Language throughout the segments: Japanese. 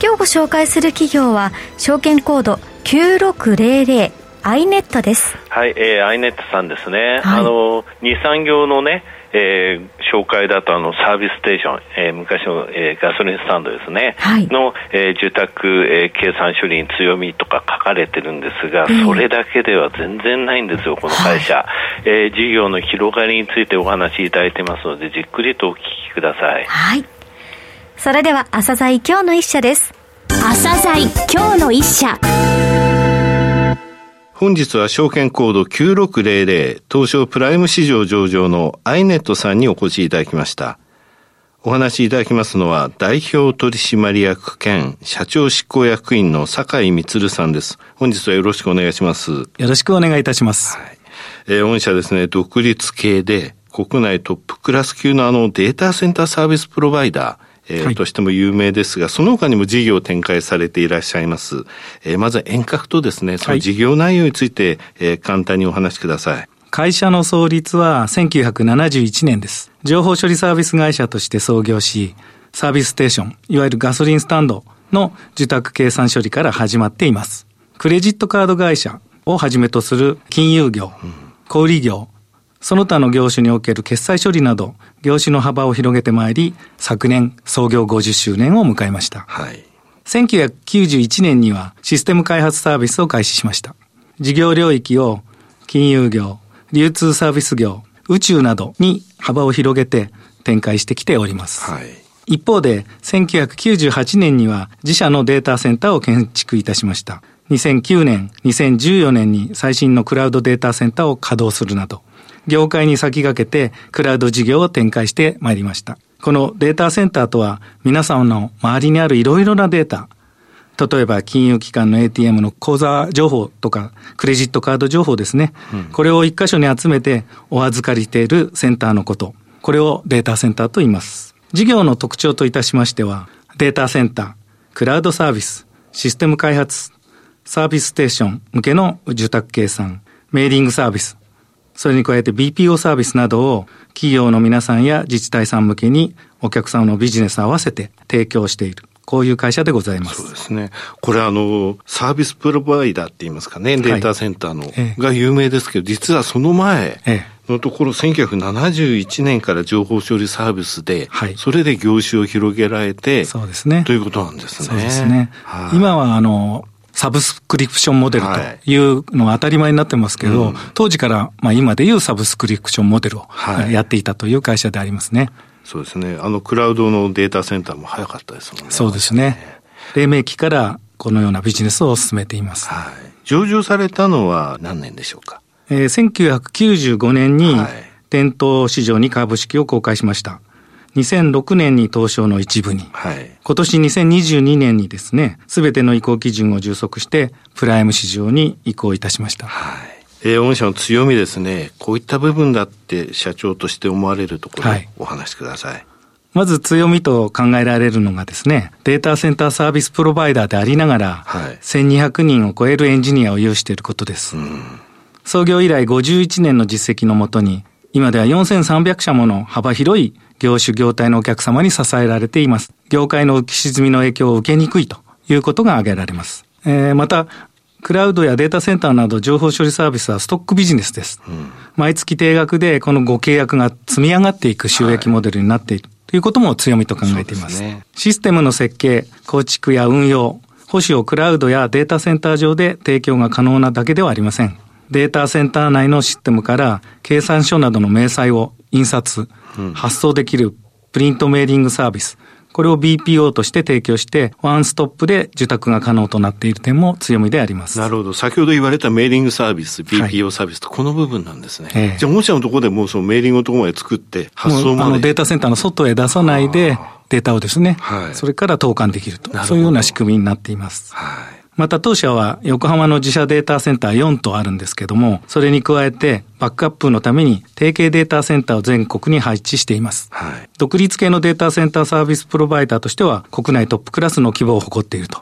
今日ご紹介する企業は証券コード9600アイネットです。はい、えー、アイネットさんですね。はい、あの、二産業のね、えー、紹介だとあのサービスステーション、えー、昔の、えー、ガソリンスタンドですね、はい、の、えー、住宅、えー、計算処理に強みとか書かれてるんですが、それだけでは全然ないんですよ、この会社、はい、えー、事業の広がりについてお話しいただいてますので、じっくりとお聞きください。はい。それでは、朝鮮今日の一社です。朝鮮今日の一社。本日は証券コード9600東証プライム市場上場のアイネットさんにお越しいただきました。お話しいただきますのは代表取締役兼社長執行役員の酒井光さんです。本日はよろしくお願いします。よろしくお願いいたします。はい、えー、御社ですね、独立系で国内トップクラス級のあのデータセンターサービスプロバイダー、えー、はい、としても有名ですが、その他にも事業を展開されていらっしゃいます。えー、まず遠隔とですね、その事業内容について、えー、簡単にお話しください。会社の創立は1971年です。情報処理サービス会社として創業し、サービスステーション、いわゆるガソリンスタンドの受託計算処理から始まっています。クレジットカード会社をはじめとする金融業、小売業、その他の業種における決済処理など、業種の幅を広げてまいり、昨年創業50周年を迎えました。はい。1991年にはシステム開発サービスを開始しました。事業領域を金融業、流通サービス業、宇宙などに幅を広げて展開してきております。はい。一方で、1998年には自社のデータセンターを建築いたしました。2009年、2014年に最新のクラウドデータセンターを稼働するなど、業界に先駆けてクラウド事業を展開してまいりました。このデータセンターとは皆さんの周りにあるいろいろなデータ、例えば金融機関の ATM の口座情報とかクレジットカード情報ですね。うん、これを一箇所に集めてお預かりしているセンターのこと。これをデータセンターと言います。事業の特徴といたしましては、データセンター、クラウドサービス、システム開発、サービスステーション向けの受託計算、メーリングサービス、それに加えて BPO サービスなどを企業の皆さんや自治体さん向けにお客様のビジネス合わせて提供している。こういう会社でございます。そうですね。これあの、サービスプロバイダーって言いますかね、データセンターの、はい、が有名ですけど、実はその前のところ、1971年から情報処理サービスで、はい、それで業種を広げられて、そうですね。ということなんですね。そうですね。はい、今はあの、サブスクリプションモデルというのが当たり前になってますけど、はいうん、当時から、まあ、今でいうサブスクリプションモデルをやっていたという会社でありますね。そうですね。あの、クラウドのデータセンターも早かったですもんね。そうですね。黎明期からこのようなビジネスを進めています。はい。上場されたのは何年でしょうか？えー、1995年に店頭市場に株式を公開しました。2006年に東証の一部に、はい、今年2022年にですね、すべての移行基準を充足して、プライム市場に移行いたしました。はい。えー、御社の強みですね、こういった部分だって社長として思われるところ、お話しください。まず強みと考えられるのがですね、データセンターサービスプロバイダーでありながら、はい、1200人を超えるエンジニアを有していることです。うん、創業以来51年の実績のもとに、今では4300社もの幅広い業種業態のお客様に支えられています。業界の浮き沈みの影響を受けにくいということが挙げられます。えー、また、クラウドやデータセンターなど情報処理サービスはストックビジネスです。うん、毎月定額でこのご契約が積み上がっていく収益モデルになっている、はい、ということも強みと考えています。すね、システムの設計、構築や運用、保守をクラウドやデータセンター上で提供が可能なだけではありません。データセンター内のシステムから計算書などの明細を印刷、発送できるプリントメーリングサービス、これを BPO として提供して、ワンストップで受託が可能となっている点も強みであります。なるほど。先ほど言われたメーリングサービス、BPO サービスと、この部分なんですね。はい、じゃあ、御社のところでもうそのメーリングのところまで作って、発送まで。あのデータセンターの外へ出さないで、データをですね、はい、それから投函できると、そういうような仕組みになっています。はいまた当社は横浜の自社データセンター4とあるんですけども、それに加えてバックアップのために提携データセンターを全国に配置しています。はい、独立系のデータセンターサービスプロバイダーとしては国内トップクラスの規模を誇っていると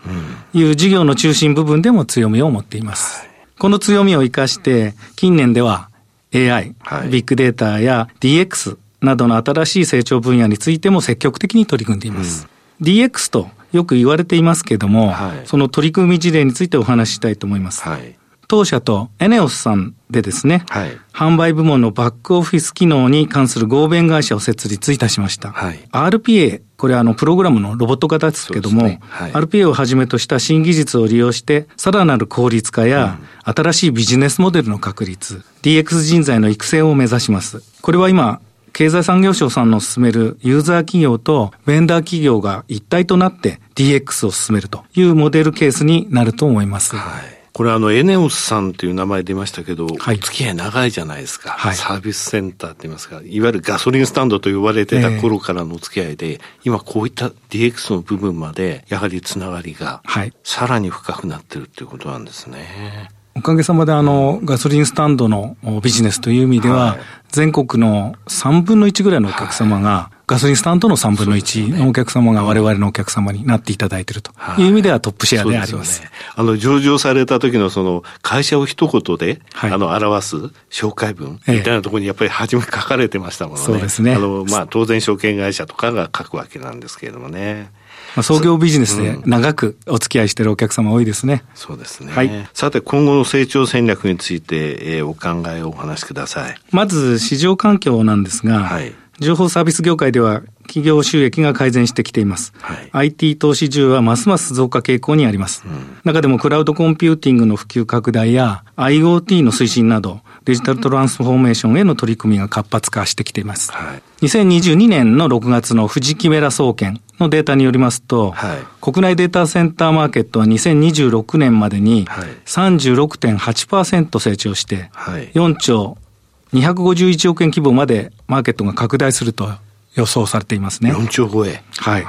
いう事業の中心部分でも強みを持っています。はい、この強みを生かして近年では AI、はい、ビッグデータや DX などの新しい成長分野についても積極的に取り組んでいます。うん、DX とよく言われていますけども、はい、その取り組み事例についてお話ししたいと思います。はい、当社とエネオスさんでですね、はい、販売部門のバックオフィス機能に関する合弁会社を設立いたしました。はい、RPA、これはあのプログラムのロボット型ですけども、ね。はい、RPA をはじめとした新技術を利用して、さらなる効率化や、新しいビジネスモデルの確立、DX 人材の育成を目指します。これは今、経済産業省さんの進めるユーザー企業とベンダー企業が一体となって DX を進めるというモデルケースになると思います。はい。これあの、エネオスさんという名前出ましたけど、はい、お付き合い長いじゃないですか。はい、サービスセンターって言いますか、いわゆるガソリンスタンドと呼ばれてた頃からのお付き合いで、えー、今こういった DX の部分まで、やはりつながりが、さらに深くなってるっていうことなんですね。おかげさまであの、ガソリンスタンドのビジネスという意味では、全国の3分の1ぐらいのお客様が、ガソリンスタンドの3分の1のお客様が我々のお客様になっていただいているという意味ではトップシェアであります。すね、あの、上場された時のその、会社を一言で、はい、あの、表す紹介文みたいなところにやっぱり初め書かれてましたもんね。そうですね。あの、まあ、当然証券会社とかが書くわけなんですけれどもね。まあ、創業ビジネスで長くお付き合いしているお客様多いですね。そうですね。はい。さて、今後の成長戦略について、えー、お考えをお話しください。まず、市場環境なんですが、はい、情報サービス業界では企業収益が改善してきています。はい、IT 投資需要はますます増加傾向にあります、うん。中でもクラウドコンピューティングの普及拡大や IoT の推進などデジタルトランスフォーメーションへの取り組みが活発化してきています。はい、2022年の6月の富士キメラ総研のデータによりますと、はい、国内データセンターマーケットは2026年までに36.8%成長して、4兆251億円規模までマーケットが拡大すると予想されていますね。4兆超え。はい。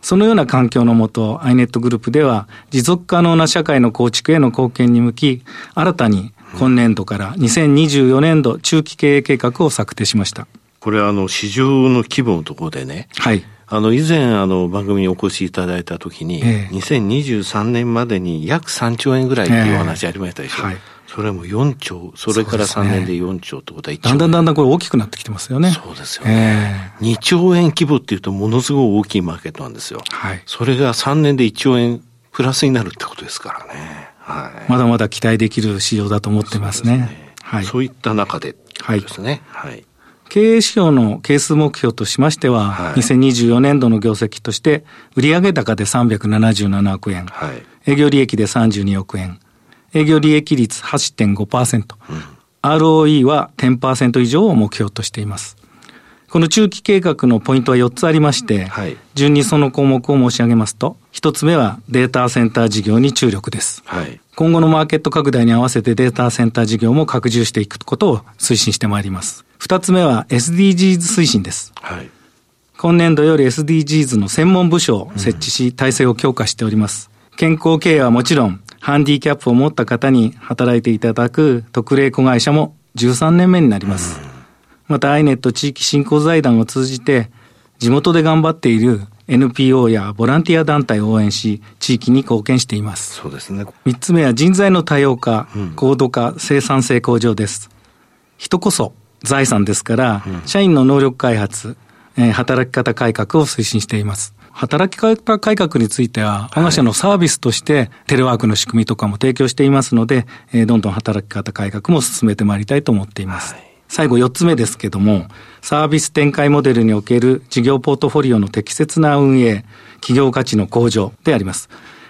そのような環境のもと、アイネットグループでは、持続可能な社会の構築への貢献に向き、新たに今年度から2024年度中期経営計画を策定しました。これあの市場の規模のところでね。はい。あの、以前、あの、番組にお越しいただいたときに、ええ、2023年までに約3兆円ぐらいっていうお話ありましたでしょ。え、はい。それも4兆、それから3年で4兆ってことは1兆、ね、だんだんだんだんこれ大きくなってきてますよね。そうですよね。えー、2兆円規模っていうとものすごい大きいマーケットなんですよ。はい。それが3年で1兆円プラスになるってことですからね。はい、まだまだ期待できる市場だと思ってますね。ね。はい、そういった中でですね。はい、はい。経営指標の係数目標としましては、はい、2024年度の業績として、売上高で377億円、はい、営業利益で32億円、営業利益率8.5%、うん、ROE は10%以上を目標としています。この中期計画のポイントは4つありまして、はい、順にその項目を申し上げますと、1つ目はデータセンター事業に注力です。はい、今後のマーケット拡大に合わせてデータセンター事業も拡充していくことを推進してまいります。2つ目は SDGs 推進です。はい、今年度より SDGs の専門部署を設置し、体制を強化しております。健康経営はもちろん、ハンディキャップを持った方に働いていただく特例子会社も13年目になります。また、アイネット地域振興財団を通じて、地元で頑張っている NPO やボランティア団体を応援し、地域に貢献しています。そうですね。三つ目は人材の多様化、高度化、生産性向上です。人こそ財産ですから、うん、社員の能力開発、えー、働き方改革を推進しています。働き方改革については、我が社のサービスとしてテレワークの仕組みとかも提供していますので、えー、どんどん働き方改革も進めてまいりたいと思っています。はい最後4つ目ですけども、サービス展開モデルにおける事業ポートフォリオの適切な運営、企業価値の向上であります。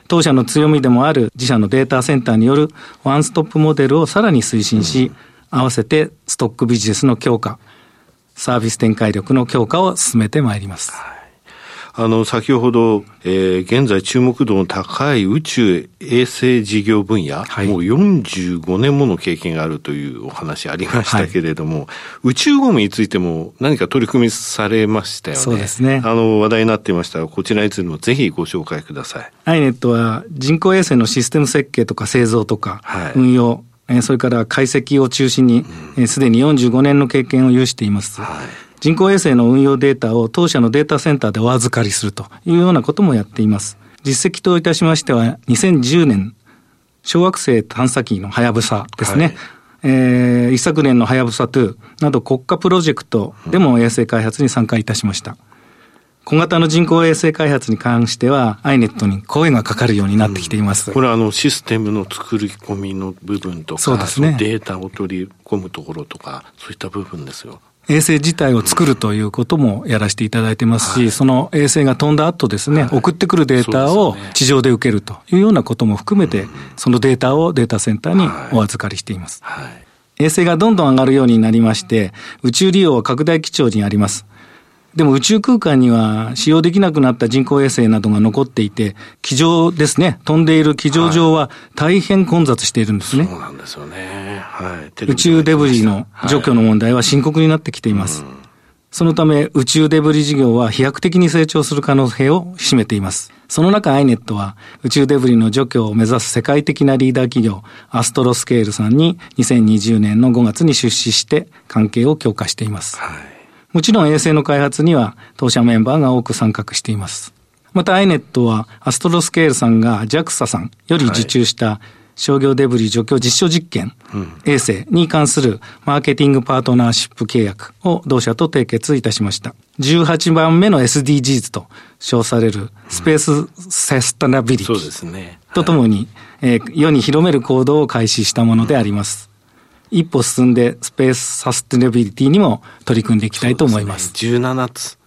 当社の強みでもある自社のデータセンターによるワンストップモデルをさらに推進し、合わせてストックビジネスの強化、サービス展開力の強化を進めてまいります。あの、先ほど、えー、現在注目度の高い宇宙衛星事業分野、はい、もう45年もの経験があるというお話ありましたけれども、はい、宇宙ゴミについても何か取り組みされましたよね。そうですね。あの、話題になっていましたが、こちらについてもぜひご紹介ください。アイネットは人工衛星のシステム設計とか製造とか、運用、えそれから解析を中心に、す、で、に45年の経験を有しています。はい人工衛星の運用データを当社のデータセンターでお預かりするというようなこともやっています。実績といたしましては、2010年、小惑星探査機のはやぶさですね。はいえー、一昨年のはやぶさ2など国家プロジェクトでも衛星開発に参加いたしました。小型の人工衛星開発に関しては、アイネットに声がかかるようになってきています。うん、これはあのシステムの作り込みの部分とか、そうですね。データを取り込むところとか、そういった部分ですよ。衛星自体を作るということもやらせていただいてますし、その衛星が飛んだ後ですね、送ってくるデータを地上で受けるというようなことも含めて、そのデータをデータセンターにお預かりしています。衛星がどんどん上がるようになりまして、宇宙利用は拡大基調にあります。でも宇宙空間には使用できなくなった人工衛星などが残っていて、机上ですね、飛んでいる机上上は大変混雑しているんですね。そうなんですよね。はい。宇宙デブリの除去の問題は深刻になってきています。はい、そのため宇宙デブリ事業は飛躍的に成長する可能性を占めています。その中、アイネットは宇宙デブリの除去を目指す世界的なリーダー企業、アストロスケールさんに2020年の5月に出資して関係を強化しています。はいもちろん衛星の開発には当社メンバーが多く参画しています。また iNet はアストロスケールさんが JAXA さんより受注した商業デブリ除去実証実験、衛星に関するマーケティングパートナーシップ契約を同社と締結いたしました。18番目の SDGs と称されるスペースセスタナビリティとともに、えー、世に広める行動を開始したものであります。一歩進んでスペースサステナビリティにも取り組んでいきたいと思います。すね、17つ。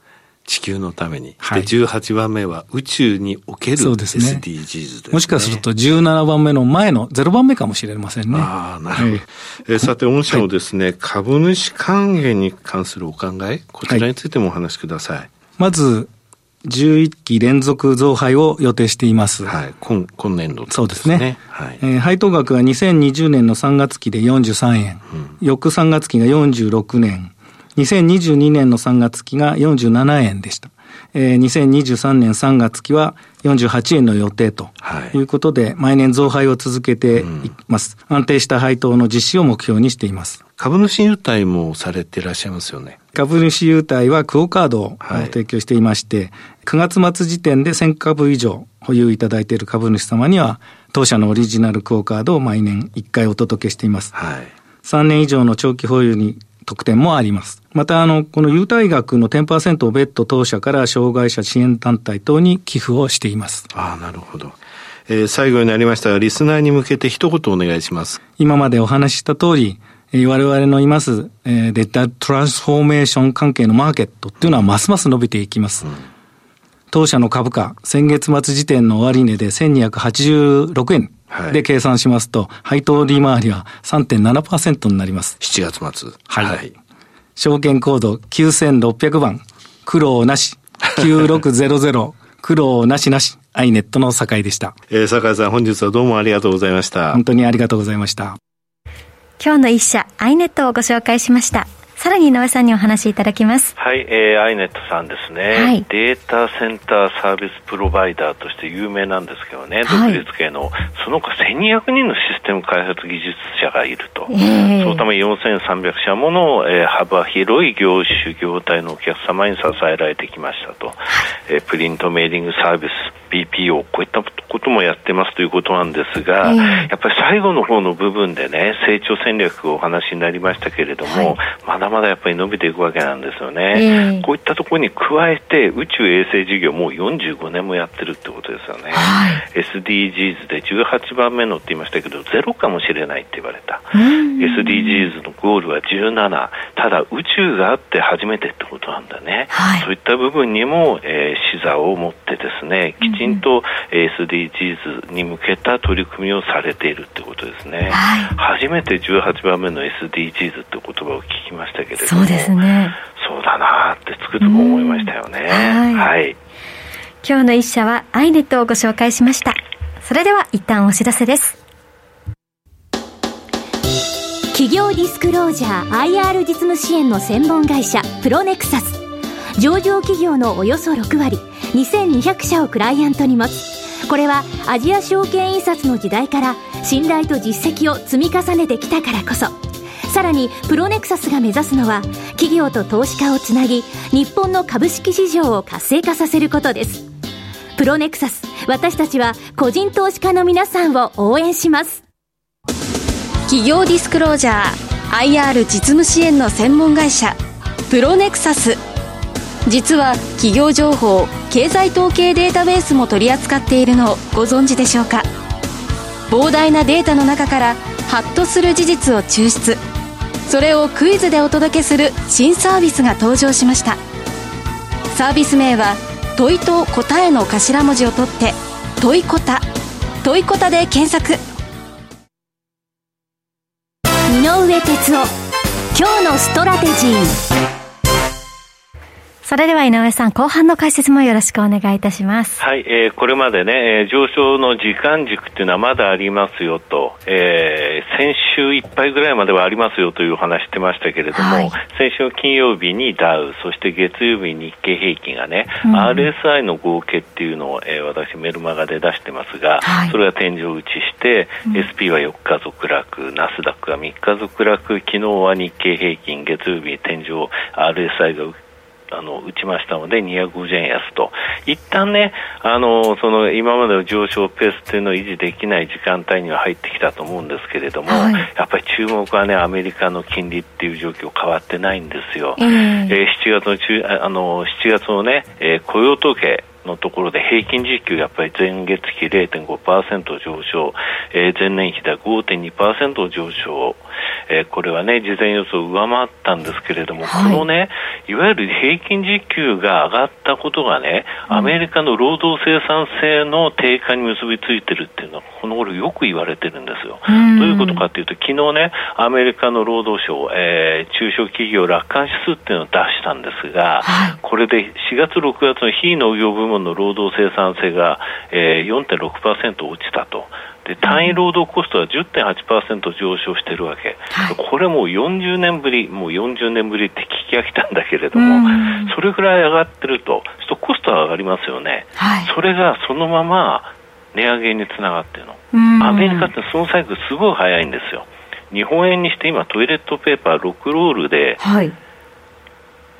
地球のために。はい、で、18番目は宇宙における SDGs ですね。もしかすると17番目の前の0番目かもしれませんね。ああ、なるほど。えー、さて、御社のですね、はい、株主還元に関するお考え、こちらについてもお話しください。はい、まず、11期連続増配を予定しています。はい。今、今年度、ね、そうですね。はい。えー、配当額は2020年の3月期で43円、うん、翌3月期が46年、2022年の3月期が47円でした。えー、2023年3月期は48円の予定ということで、はい、毎年増配を続けています、うん、安定した配当の実施を目標にしています。株主優待もされていらっしゃいますよね。株主優待はクオカードを提供していまして、はい、9月末時点で1000株以上保有いただいている株主様には、当社のオリジナルクオカードを毎年1回お届けしています。はい、3年以上の長期保有に特典もあります。また、あの、この優待額の10%を別途当社から障害者支援団体等に寄付をしています。ああ、なるほど。えー、最後になりましたが、リスナーに向けて一言お願いします。今までお話しした通り、我々のいます、えー、データトランスフォーメーション関係のマーケットっていうのはますます伸びていきます。うん、当社の株価、先月末時点の終値で1286円で計算しますと、配当利回りは3.7%になります。7月末。はい。はい、証券コード9600番、苦労なし、9600、苦労なしなし、アイネットの酒井でした。えー、酒井さん、本日はどうもありがとうございました。本当にありがとうございました。今日の一社、アイネットをご紹介しました。さらに井上さんにお話しいただきます。はい、えー、アイネットさんですね、はい、データセンターサービスプロバイダーとして有名なんですけどね、独立系の、その他1200人のシステム開発技術者がいると、えー、そのため4300社もの、えー、幅広い業種、業態のお客様に支えられてきましたと、えー、プリントメーリングサービス、BPO、こういったこともやってますということなんですが、えー、やっぱり最後の方の部分でね、成長戦略をお話になりましたけれども、はい、まだまだやっぱり伸びていくわけなんですよね。えー、こういったところに加えて、宇宙衛星事業もう45年もやってるってことですよね。はい、SDGs で18番目のって言いましたけど、ゼロかもしれないって言われた。SDGs のゴールは17。ただ宇宙があって初めてってことなんだね。はい、そういった部分にも、えー、視座を持ってですね、きちんと SDGs に向けた取り組みをされているってことですね。はい、初めて18番目の SDGs って言葉を聞きましたけれども、そうですね。そうだなってつくづく思いましたよね。はい、はい今日の一社はアイネットをご紹介しました。それでは一旦お知らせです。企業ディスクロージャー IR 実務支援の専門会社プロネクサス上場企業のおよそ6割2200社をクライアントに持つこれはアジア証券印刷の時代から信頼と実績を積み重ねてきたからこそ。さらにプロネクサスが目指すのは企業と投資家をつなぎ日本の株式市場を活性化させることです。プロネクサス私たちは個人投資家の皆さんを応援します。企業ディスクロージャー IR 実務支援の専門会社プロネクサス。実は企業情報経済統計データベースも取り扱っているのをご存知でしょうか？膨大なデータの中からハッとする事実を抽出。それをクイズでお届けする新サービスが登場しました。サービス名は問いと答えの頭文字を取って問いこた問いこたで検索。井上哲夫今日のストラテジー。それでは井上さん、後半の解説もよろしくお願いいたします。はい、えー、これまでね、上昇の時間軸っていうのはまだありますよと、えー、先週いっぱいぐらいまではありますよというお話してましたけれども、はい、先週金曜日にダウ、そして月曜日に日経平均がね、うん、RSI の合計っていうのを、えー、私メルマガで出してますが、はい、それが天井打ちして、うん、SP は4日続落、ナスダックは3日続落、昨日は日経平均、月曜日天井、RSI があの打ちましたので250円安と。一旦ねあのその今までの上昇ペースというのを維持できない時間帯には入ってきたと思うんですけれども、はい、やっぱり注目はねアメリカの金利っていう状況変わってないんですよ。えー、えー、7月の中あの7月のね、えー、雇用統計のところで平均時給やっぱり前月比0.5%上昇、えー、前年比では5.2%上昇、えー、これはね事前予想を上回ったんですけれども、はい、このねいわゆる平均時給が上がったことがね、アメリカの労働生産性の低下に結びついてるっていうのはこの頃よく言われてるんですよ。どういうことかというと昨日ねアメリカの労働省、えー、中小企業楽観指数っていうのを出したんですが、はい、これで4月6月の非農業部門の労働生産性が、えー、4.6%落ちたと。で単位労働コストは10.8%上昇しているわけ、はい、これもう40年ぶり、もう40年ぶりって聞き飽きたんだけれども、それぐらい上がってると、とコストは上がりますよね、はい、それがそのまま値上げにつながってるの、アメリカってそのサイクルすごい早いんですよ。日本円にして今トイレットペーパー6ロールで、はい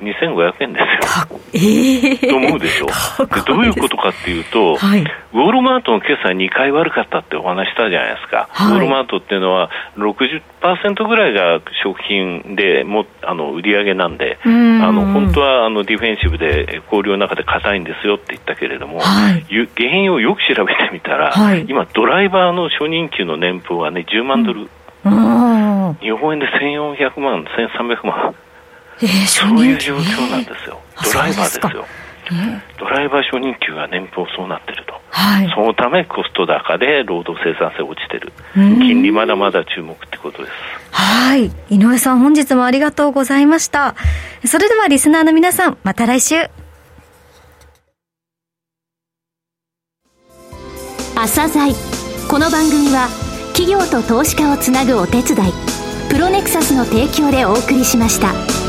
2500円ですよ。えー、と思うでしょう。でどういうことかっていうと、はい、ウォールマートの決算2回悪かったってお話したじゃないですか。はい、ウォールマートっていうのは60%ぐらいが食品でもあの売り上げなんで、あの本当はあのディフェンシブで氷の中で硬いんですよって言ったけれども、はい、原因をよく調べてみたら、今ドライバーの初任給の年俸はね10万ドル。日本円で1400万、1300万。えー、そういう状況なんですよ、ドライバーですよ。ドライバー初任給が年俸そうなってると、はい、そのためコスト高で労働生産性落ちてる、金利まだまだ注目ってことです。はい井上さん、本日もありがとうございました。それではリスナーの皆さん、また来週。朝鮮この番組は企業と投資家をつなぐお手伝いプロネクサスの提供でお送りしました。